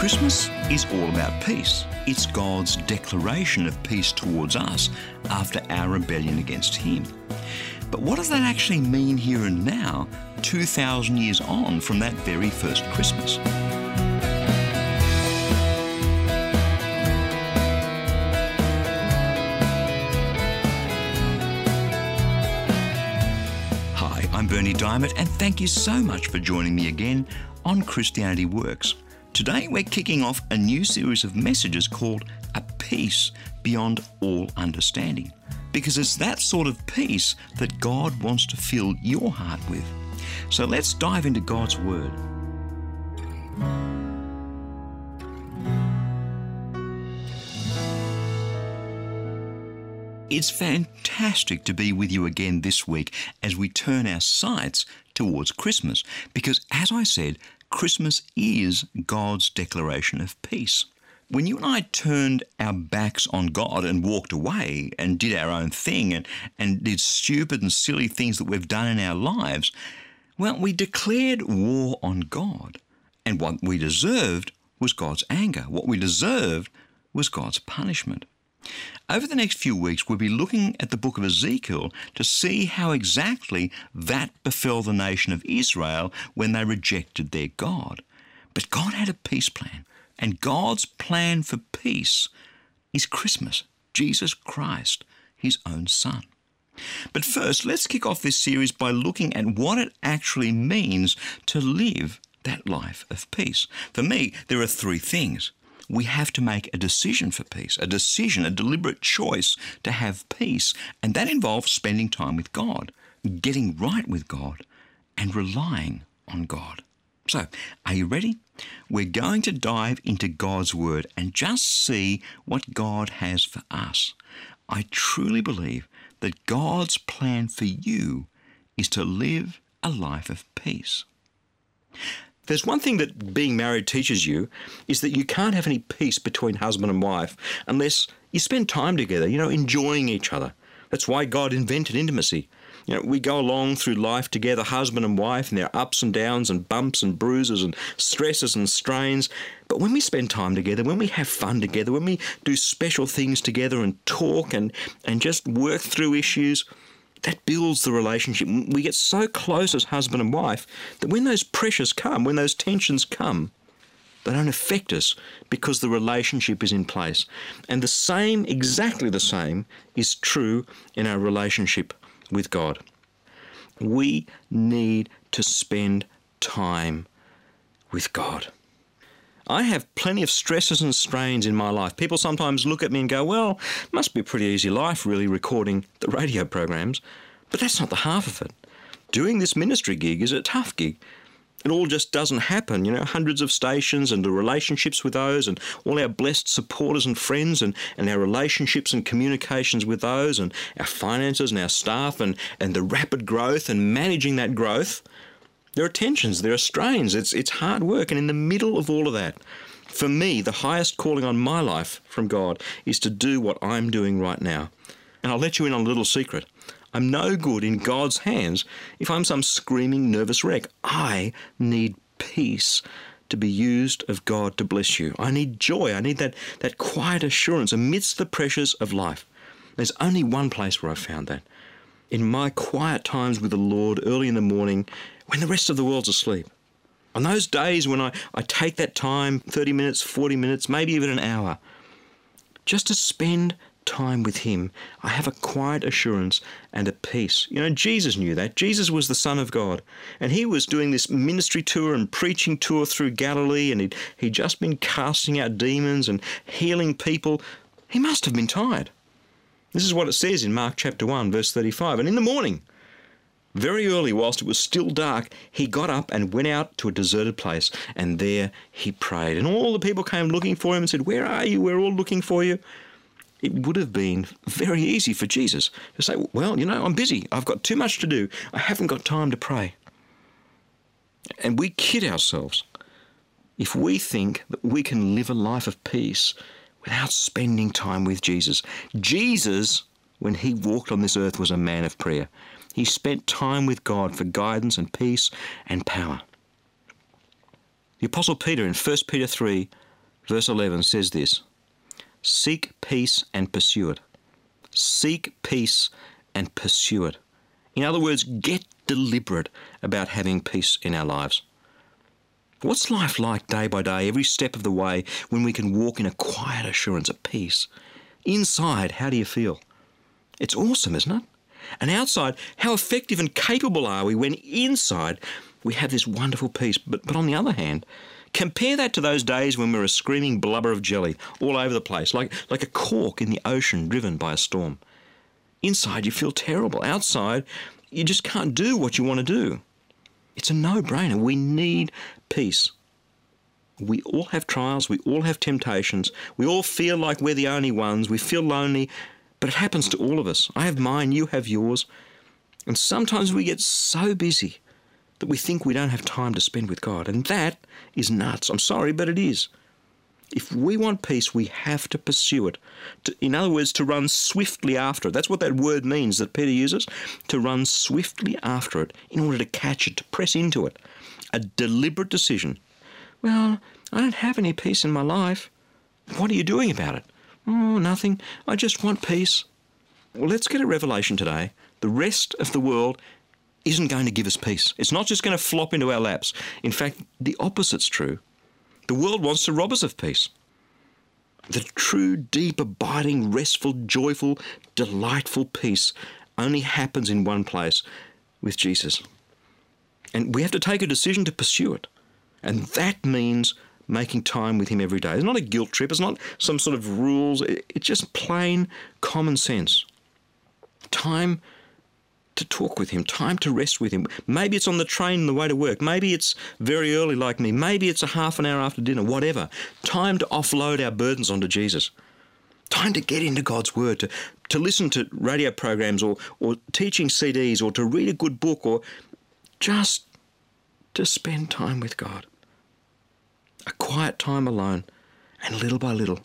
Christmas is all about peace. It's God's declaration of peace towards us after our rebellion against Him. But what does that actually mean here and now, 2,000 years on from that very first Christmas? Hi, I'm Bernie Dymet, and thank you so much for joining me again on Christianity Works. Today, we're kicking off a new series of messages called A Peace Beyond All Understanding. Because it's that sort of peace that God wants to fill your heart with. So let's dive into God's Word. It's fantastic to be with you again this week as we turn our sights towards Christmas because, as I said, Christmas is God's declaration of peace. When you and I turned our backs on God and walked away and did our own thing and, and did stupid and silly things that we've done in our lives, well, we declared war on God. And what we deserved was God's anger. What we deserved was God's punishment. Over the next few weeks, we'll be looking at the book of Ezekiel to see how exactly that befell the nation of Israel when they rejected their God. But God had a peace plan, and God's plan for peace is Christmas, Jesus Christ, his own Son. But first, let's kick off this series by looking at what it actually means to live that life of peace. For me, there are three things we have to make a decision for peace, a decision, a deliberate choice to have peace. And that involves spending time with God, getting right with God, and relying on God. So, are you ready? We're going to dive into God's Word and just see what God has for us. I truly believe that God's plan for you is to live a life of peace. There's one thing that being married teaches you is that you can't have any peace between husband and wife unless you spend time together, you know, enjoying each other. That's why God invented intimacy. You know, we go along through life together, husband and wife, and there are ups and downs and bumps and bruises and stresses and strains. But when we spend time together, when we have fun together, when we do special things together and talk and, and just work through issues, that builds the relationship. We get so close as husband and wife that when those pressures come, when those tensions come, they don't affect us because the relationship is in place. And the same, exactly the same, is true in our relationship with God. We need to spend time with God. I have plenty of stresses and strains in my life. People sometimes look at me and go, well, must be a pretty easy life, really, recording the radio programs. But that's not the half of it. Doing this ministry gig is a tough gig. It all just doesn't happen, you know, hundreds of stations and the relationships with those and all our blessed supporters and friends and, and our relationships and communications with those and our finances and our staff and, and the rapid growth and managing that growth. There are tensions, there are strains, it's, it's hard work. And in the middle of all of that, for me, the highest calling on my life from God is to do what I'm doing right now. And I'll let you in on a little secret. I'm no good in God's hands if I'm some screaming nervous wreck. I need peace to be used of God to bless you. I need joy. I need that, that quiet assurance amidst the pressures of life. There's only one place where I've found that. In my quiet times with the Lord early in the morning when the rest of the world's asleep. On those days when I, I take that time 30 minutes, 40 minutes, maybe even an hour just to spend time with Him, I have a quiet assurance and a peace. You know, Jesus knew that. Jesus was the Son of God. And He was doing this ministry tour and preaching tour through Galilee, and he'd, he'd just been casting out demons and healing people. He must have been tired. This is what it says in Mark chapter 1, verse 35. And in the morning, very early, whilst it was still dark, he got up and went out to a deserted place, and there he prayed. And all the people came looking for him and said, Where are you? We're all looking for you. It would have been very easy for Jesus to say, Well, you know, I'm busy. I've got too much to do. I haven't got time to pray. And we kid ourselves if we think that we can live a life of peace without spending time with Jesus. Jesus, when he walked on this earth, was a man of prayer. He spent time with God for guidance and peace and power. The Apostle Peter in 1 Peter 3 verse 11 says this Seek peace and pursue it. Seek peace and pursue it. In other words, get deliberate about having peace in our lives. What's life like day by day, every step of the way, when we can walk in a quiet assurance of peace? Inside, how do you feel? It's awesome, isn't it? And outside, how effective and capable are we when inside we have this wonderful peace? But, but on the other hand, compare that to those days when we were a screaming blubber of jelly all over the place, like, like a cork in the ocean driven by a storm. Inside, you feel terrible. Outside, you just can't do what you want to do. It's a no brainer. We need peace. We all have trials, we all have temptations, we all feel like we're the only ones, we feel lonely, but it happens to all of us. I have mine, you have yours. And sometimes we get so busy that we think we don't have time to spend with God. And that is nuts. I'm sorry, but it is. If we want peace, we have to pursue it. In other words, to run swiftly after it. That's what that word means that Peter uses to run swiftly after it in order to catch it, to press into it. A deliberate decision. Well, I don't have any peace in my life. What are you doing about it? Oh, nothing. I just want peace. Well, let's get a revelation today. The rest of the world isn't going to give us peace. It's not just going to flop into our laps. In fact, the opposite's true. The world wants to rob us of peace. The true, deep, abiding, restful, joyful, delightful peace only happens in one place with Jesus. And we have to take a decision to pursue it. And that means making time with Him every day. It's not a guilt trip, it's not some sort of rules, it's just plain common sense. Time to talk with Him, time to rest with Him. Maybe it's on the train on the way to work. Maybe it's very early like me. Maybe it's a half an hour after dinner, whatever. Time to offload our burdens onto Jesus. Time to get into God's Word, to, to listen to radio programs or, or teaching CDs or to read a good book or just to spend time with God a quiet time alone, and little by little,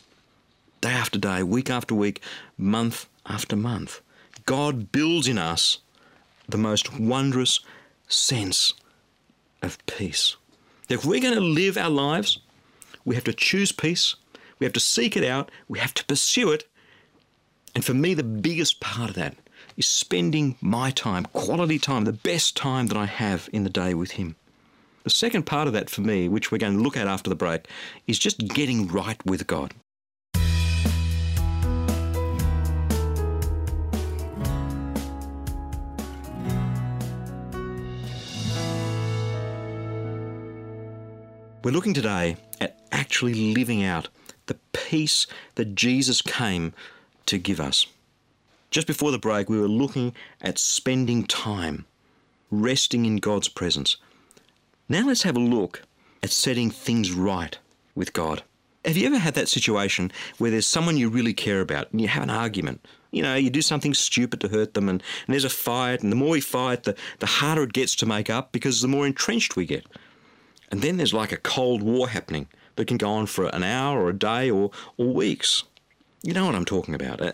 day after day, week after week, month after month, God builds in us the most wondrous sense of peace. If we're going to live our lives, we have to choose peace, we have to seek it out, we have to pursue it. And for me, the biggest part of that is spending my time, quality time, the best time that I have in the day with Him. The second part of that for me, which we're going to look at after the break, is just getting right with God. We're looking today at actually living out the peace that Jesus came to give us. Just before the break, we were looking at spending time, resting in God's presence, now let's have a look at setting things right with God. Have you ever had that situation where there's someone you really care about and you have an argument? You know, you do something stupid to hurt them and, and there's a fight, and the more we fight, the, the harder it gets to make up because the more entrenched we get. And then there's like a cold war happening that can go on for an hour or a day or, or weeks. You know what I'm talking about. Uh,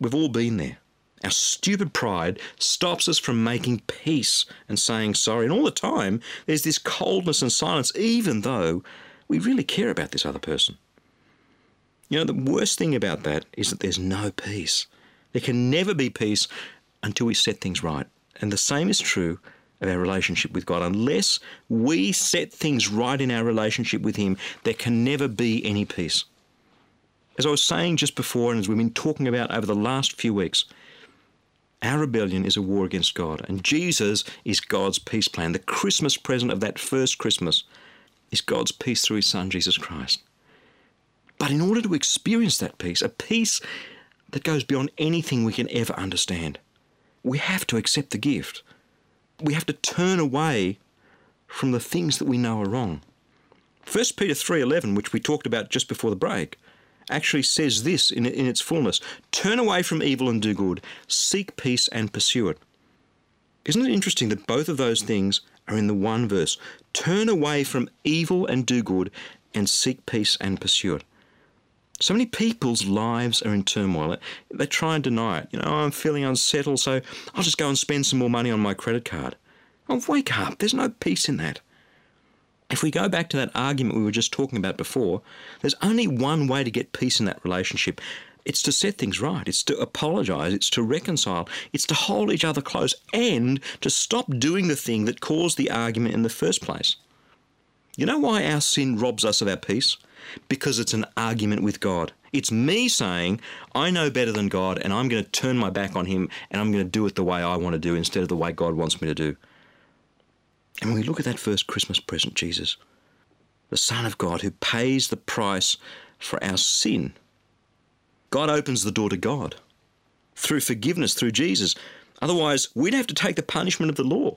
we've all been there. Our stupid pride stops us from making peace and saying sorry. And all the time, there's this coldness and silence, even though we really care about this other person. You know, the worst thing about that is that there's no peace. There can never be peace until we set things right. And the same is true of our relationship with God. Unless we set things right in our relationship with Him, there can never be any peace. As I was saying just before, and as we've been talking about over the last few weeks, our rebellion is a war against God, and Jesus is God's peace plan. The Christmas present of that first Christmas is God's peace through His Son, Jesus Christ. But in order to experience that peace, a peace that goes beyond anything we can ever understand, we have to accept the gift. We have to turn away from the things that we know are wrong. 1 Peter 3:11, which we talked about just before the break, actually says this in, in its fullness Turn away from evil and do good, seek peace and pursue it. Isn't it interesting that both of those things are in the one verse? Turn away from evil and do good, and seek peace and pursue it. So many people's lives are in turmoil. They try and deny it. You know, oh, I'm feeling unsettled, so I'll just go and spend some more money on my credit card. Oh, wake up. There's no peace in that. If we go back to that argument we were just talking about before, there's only one way to get peace in that relationship. It's to set things right. It's to apologize. It's to reconcile. It's to hold each other close and to stop doing the thing that caused the argument in the first place. You know why our sin robs us of our peace? Because it's an argument with God. It's me saying, I know better than God and I'm going to turn my back on Him and I'm going to do it the way I want to do instead of the way God wants me to do. And when we look at that first Christmas present, Jesus, the Son of God who pays the price for our sin, God opens the door to God through forgiveness, through Jesus. Otherwise, we'd have to take the punishment of the law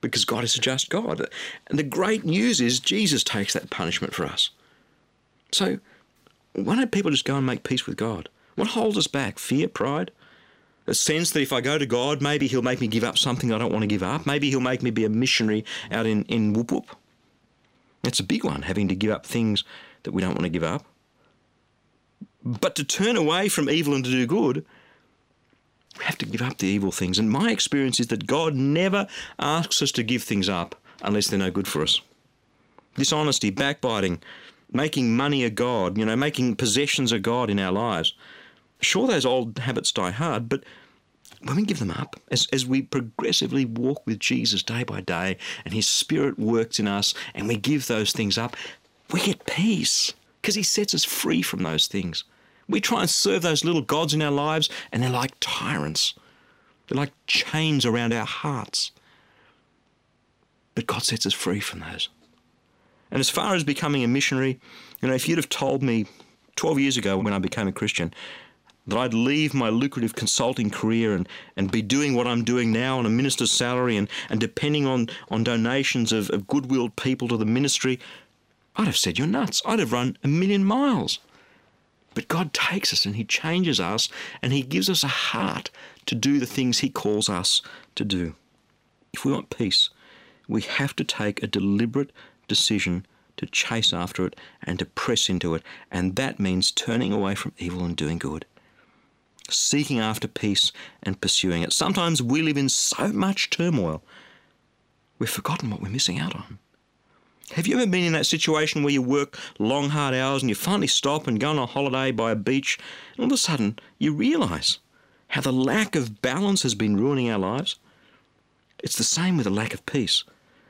because God is a just God. And the great news is Jesus takes that punishment for us. So, why don't people just go and make peace with God? What holds us back? Fear, pride? A sense that if I go to God, maybe He'll make me give up something I don't want to give up. Maybe He'll make me be a missionary out in, in Whoop Whoop. That's a big one, having to give up things that we don't want to give up. But to turn away from evil and to do good, we have to give up the evil things. And my experience is that God never asks us to give things up unless they're no good for us. Dishonesty, backbiting, making money a God, you know, making possessions a God in our lives. Sure, those old habits die hard, but when we give them up, as, as we progressively walk with Jesus day by day and His Spirit works in us and we give those things up, we get peace because He sets us free from those things. We try and serve those little gods in our lives, and they're like tyrants. They're like chains around our hearts. But God sets us free from those. And as far as becoming a missionary, you know, if you'd have told me 12 years ago when I became a Christian that I'd leave my lucrative consulting career and, and be doing what I'm doing now on a minister's salary and, and depending on, on donations of, of goodwill people to the ministry, I'd have said, You're nuts. I'd have run a million miles. But God takes us and He changes us and He gives us a heart to do the things He calls us to do. If we want peace, we have to take a deliberate decision to chase after it and to press into it, and that means turning away from evil and doing good. Seeking after peace and pursuing it. Sometimes we live in so much turmoil, we've forgotten what we're missing out on. Have you ever been in that situation where you work long, hard hours and you finally stop and go on a holiday by a beach, and all of a sudden you realise how the lack of balance has been ruining our lives? It's the same with the lack of peace.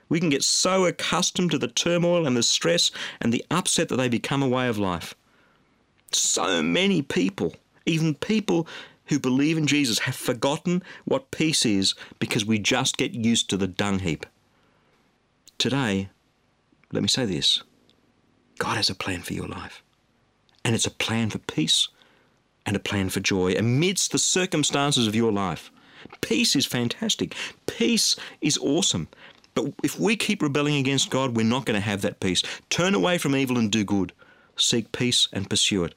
We can get so accustomed to the turmoil and the stress and the upset that they become a way of life. So many people, even people who believe in Jesus, have forgotten what peace is because we just get used to the dung heap. Today, let me say this God has a plan for your life, and it's a plan for peace and a plan for joy amidst the circumstances of your life. Peace is fantastic. Peace is awesome. But if we keep rebelling against God, we're not going to have that peace. Turn away from evil and do good. Seek peace and pursue it.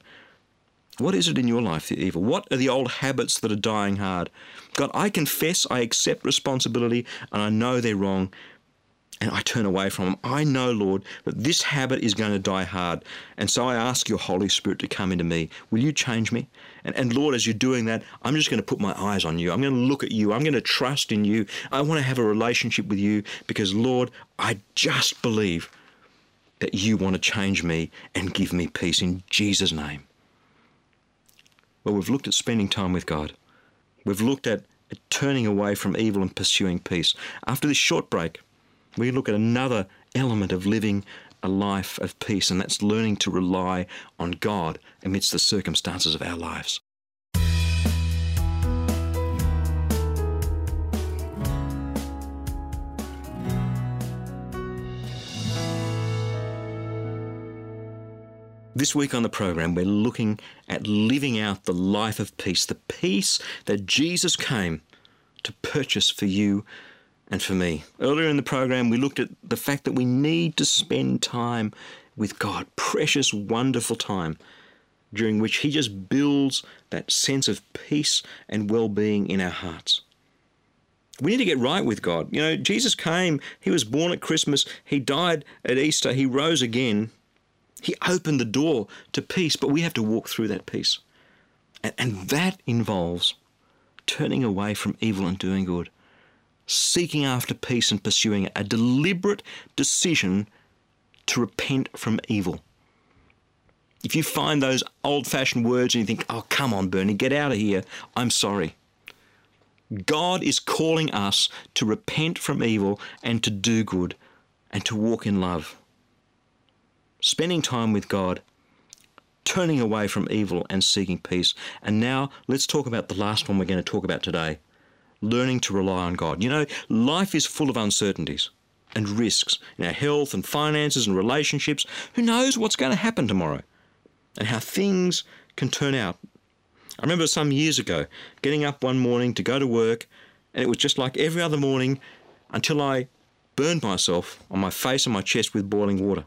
What is it in your life, evil? What are the old habits that are dying hard? God, I confess, I accept responsibility, and I know they're wrong, and I turn away from them. I know, Lord, that this habit is going to die hard. And so I ask your Holy Spirit to come into me. Will you change me? And, and Lord, as you're doing that, I'm just going to put my eyes on you. I'm going to look at you. I'm going to trust in you. I want to have a relationship with you because, Lord, I just believe that you want to change me and give me peace in Jesus' name. Well, we've looked at spending time with God. We've looked at turning away from evil and pursuing peace. After this short break, we look at another element of living a life of peace, and that's learning to rely on God amidst the circumstances of our lives. This week on the program, we're looking at living out the life of peace, the peace that Jesus came to purchase for you and for me. Earlier in the program, we looked at the fact that we need to spend time with God, precious, wonderful time, during which He just builds that sense of peace and well being in our hearts. We need to get right with God. You know, Jesus came, He was born at Christmas, He died at Easter, He rose again. He opened the door to peace, but we have to walk through that peace. And, and that involves turning away from evil and doing good seeking after peace and pursuing it, a deliberate decision to repent from evil. If you find those old fashioned words and you think, oh, come on, Bernie, get out of here, I'm sorry. God is calling us to repent from evil and to do good and to walk in love. Spending time with God, turning away from evil and seeking peace. And now let's talk about the last one we're going to talk about today learning to rely on God. You know, life is full of uncertainties and risks in our health and finances and relationships. Who knows what's going to happen tomorrow and how things can turn out I remember some years ago getting up one morning to go to work, and it was just like every other morning until I burned myself on my face and my chest with boiling water.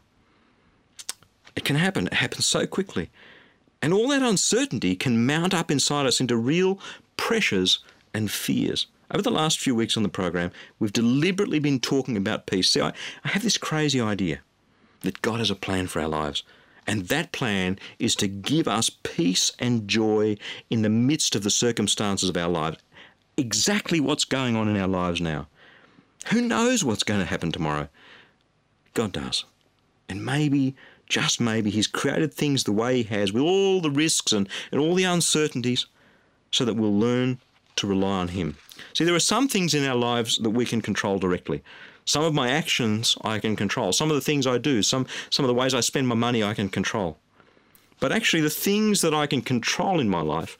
It can happen, it happens so quickly. And all that uncertainty can mount up inside us into real pressures and fears. Over the last few weeks on the program, we've deliberately been talking about peace. See, I, I have this crazy idea that God has a plan for our lives. And that plan is to give us peace and joy in the midst of the circumstances of our lives. Exactly what's going on in our lives now. Who knows what's going to happen tomorrow? God does. And maybe, just maybe, He's created things the way He has with all the risks and, and all the uncertainties so that we'll learn to rely on Him. See, there are some things in our lives that we can control directly. Some of my actions I can control. Some of the things I do, some, some of the ways I spend my money I can control. But actually, the things that I can control in my life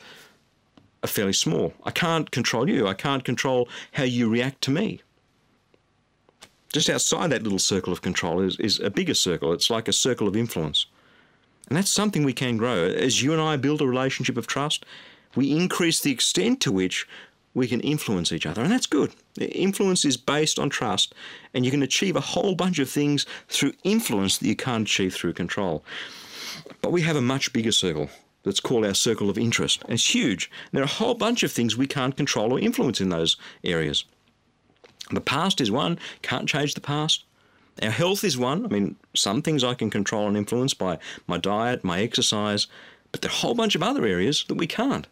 are fairly small. I can't control you. I can't control how you react to me. Just outside that little circle of control is, is a bigger circle. It's like a circle of influence. And that's something we can grow. As you and I build a relationship of trust, we increase the extent to which we can influence each other, and that's good. Influence is based on trust, and you can achieve a whole bunch of things through influence that you can't achieve through control. But we have a much bigger circle that's called our circle of interest, and it's huge. And there are a whole bunch of things we can't control or influence in those areas. The past is one, can't change the past. Our health is one. I mean, some things I can control and influence by my diet, my exercise, but there are a whole bunch of other areas that we can't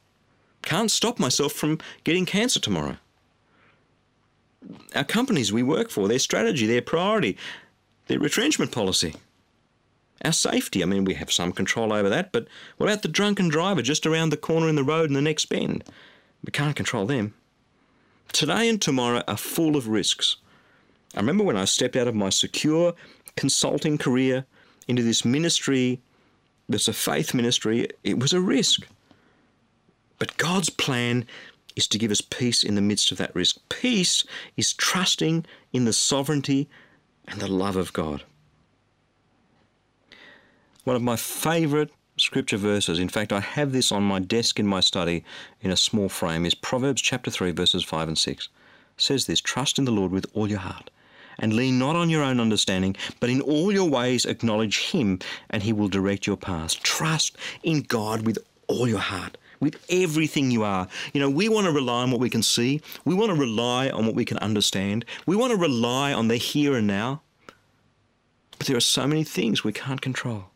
can't stop myself from getting cancer tomorrow. Our companies we work for, their strategy, their priority, their retrenchment policy, our safety. I mean, we have some control over that, but what about the drunken driver just around the corner in the road in the next bend? We can't control them. Today and tomorrow are full of risks. I remember when I stepped out of my secure consulting career into this ministry that's a faith ministry, it was a risk. But God's plan is to give us peace in the midst of that risk. Peace is trusting in the sovereignty and the love of God. One of my favourite scripture verses, in fact, I have this on my desk in my study in a small frame, is Proverbs chapter 3, verses 5 and 6. It says this Trust in the Lord with all your heart, and lean not on your own understanding, but in all your ways acknowledge Him, and He will direct your paths. Trust in God with all your heart with everything you are. You know, we want to rely on what we can see. We want to rely on what we can understand. We want to rely on the here and now. But there are so many things we can't control.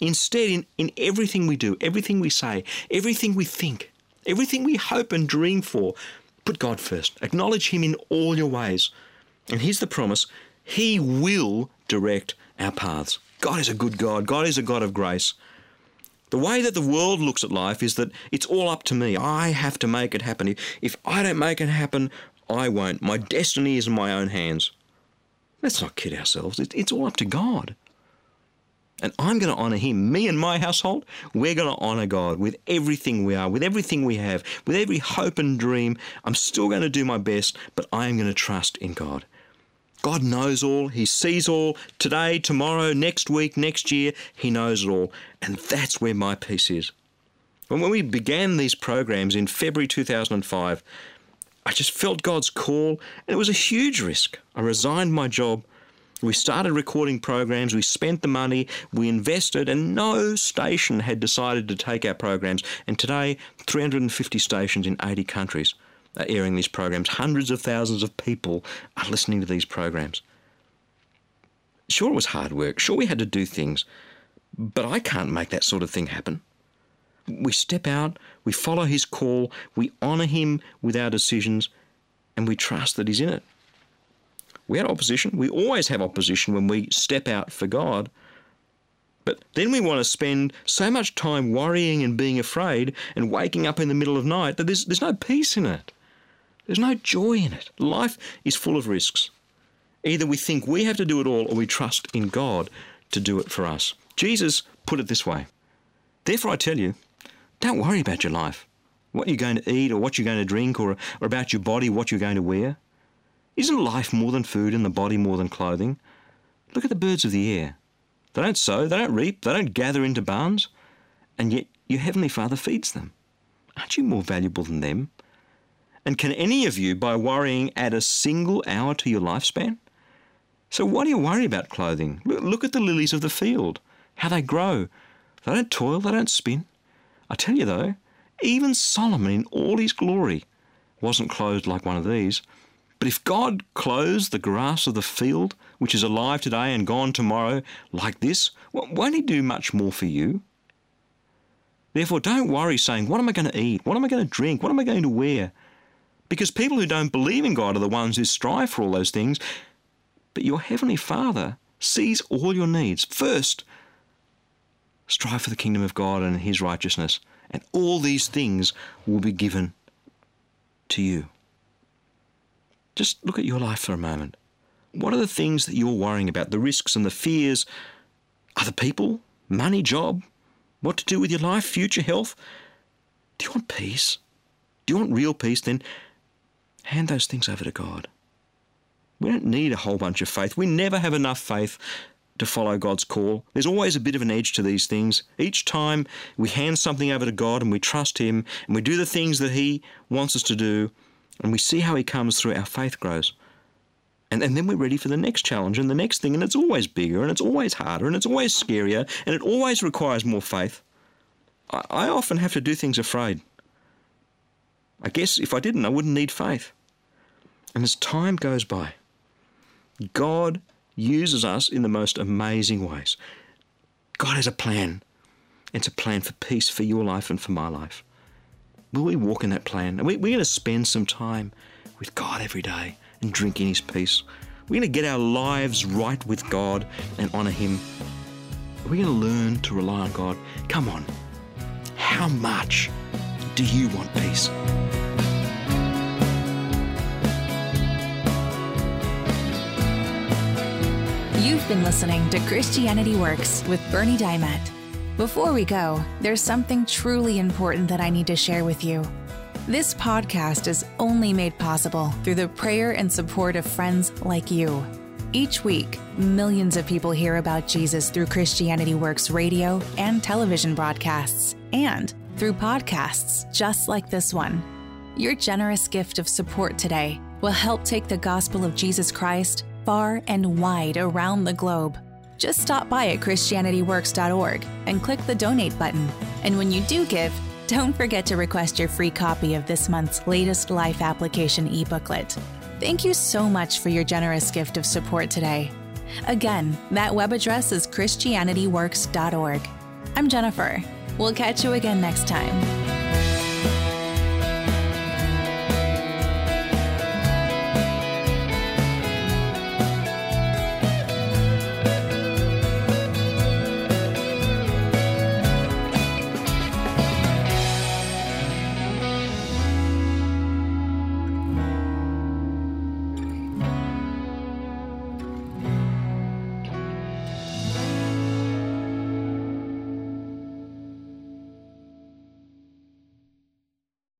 Instead, in, in everything we do, everything we say, everything we think, everything we hope and dream for, put God first. Acknowledge Him in all your ways. And here's the promise He will direct our paths. God is a good God. God is a God of grace. The way that the world looks at life is that it's all up to me. I have to make it happen. If I don't make it happen, I won't. My destiny is in my own hands. Let's not kid ourselves. It's all up to God. And I'm going to honour Him. Me and my household, we're going to honour God with everything we are, with everything we have, with every hope and dream. I'm still going to do my best, but I am going to trust in God. God knows all, He sees all, today, tomorrow, next week, next year, He knows it all. And that's where my peace is. When we began these programs in February 2005, I just felt God's call, and it was a huge risk. I resigned my job. We started recording programs, we spent the money, we invested, and no station had decided to take our programs. And today, 350 stations in 80 countries are airing these programs. Hundreds of thousands of people are listening to these programs. Sure, it was hard work. Sure, we had to do things. But I can't make that sort of thing happen. We step out, we follow his call, we honour him with our decisions, and we trust that he's in it. We had opposition. We always have opposition when we step out for God. But then we want to spend so much time worrying and being afraid and waking up in the middle of night that there's, there's no peace in it. There's no joy in it. Life is full of risks. Either we think we have to do it all or we trust in God to do it for us. Jesus put it this way Therefore, I tell you, don't worry about your life, what you're going to eat or what you're going to drink, or, or about your body, what you're going to wear. Isn't life more than food and the body more than clothing? Look at the birds of the air. They don't sow, they don't reap, they don't gather into barns, and yet your Heavenly Father feeds them. Aren't you more valuable than them? And can any of you, by worrying, add a single hour to your lifespan? So why do you worry about clothing? Look at the lilies of the field, how they grow. They don't toil, they don't spin. I tell you though, even Solomon in all his glory wasn't clothed like one of these. But if God clothes the grass of the field, which is alive today and gone tomorrow, like this, won't He do much more for you? Therefore, don't worry saying, What am I going to eat? What am I going to drink? What am I going to wear? Because people who don't believe in God are the ones who strive for all those things. But your Heavenly Father sees all your needs. First, strive for the kingdom of God and His righteousness, and all these things will be given to you. Just look at your life for a moment. What are the things that you're worrying about? The risks and the fears? Other people? Money? Job? What to do with your life? Future health? Do you want peace? Do you want real peace? Then hand those things over to God. We don't need a whole bunch of faith. We never have enough faith to follow God's call. There's always a bit of an edge to these things. Each time we hand something over to God and we trust Him and we do the things that He wants us to do, and we see how He comes through, our faith grows. And, and then we're ready for the next challenge and the next thing, and it's always bigger and it's always harder and it's always scarier and it always requires more faith. I, I often have to do things afraid. I guess if I didn't, I wouldn't need faith. And as time goes by, God uses us in the most amazing ways. God has a plan. It's a plan for peace for your life and for my life. Will we walk in that plan? Are we, we're going to spend some time with God every day and drink in His peace. We're going to get our lives right with God and honour Him. We're going to learn to rely on God. Come on. How much do you want peace? You've been listening to Christianity Works with Bernie Dymet. Before we go, there's something truly important that I need to share with you. This podcast is only made possible through the prayer and support of friends like you. Each week, millions of people hear about Jesus through Christianity Works radio and television broadcasts, and through podcasts just like this one. Your generous gift of support today will help take the gospel of Jesus Christ far and wide around the globe. Just stop by at ChristianityWorks.org and click the donate button. And when you do give, don't forget to request your free copy of this month's latest Life Application e booklet. Thank you so much for your generous gift of support today. Again, that web address is ChristianityWorks.org. I'm Jennifer. We'll catch you again next time.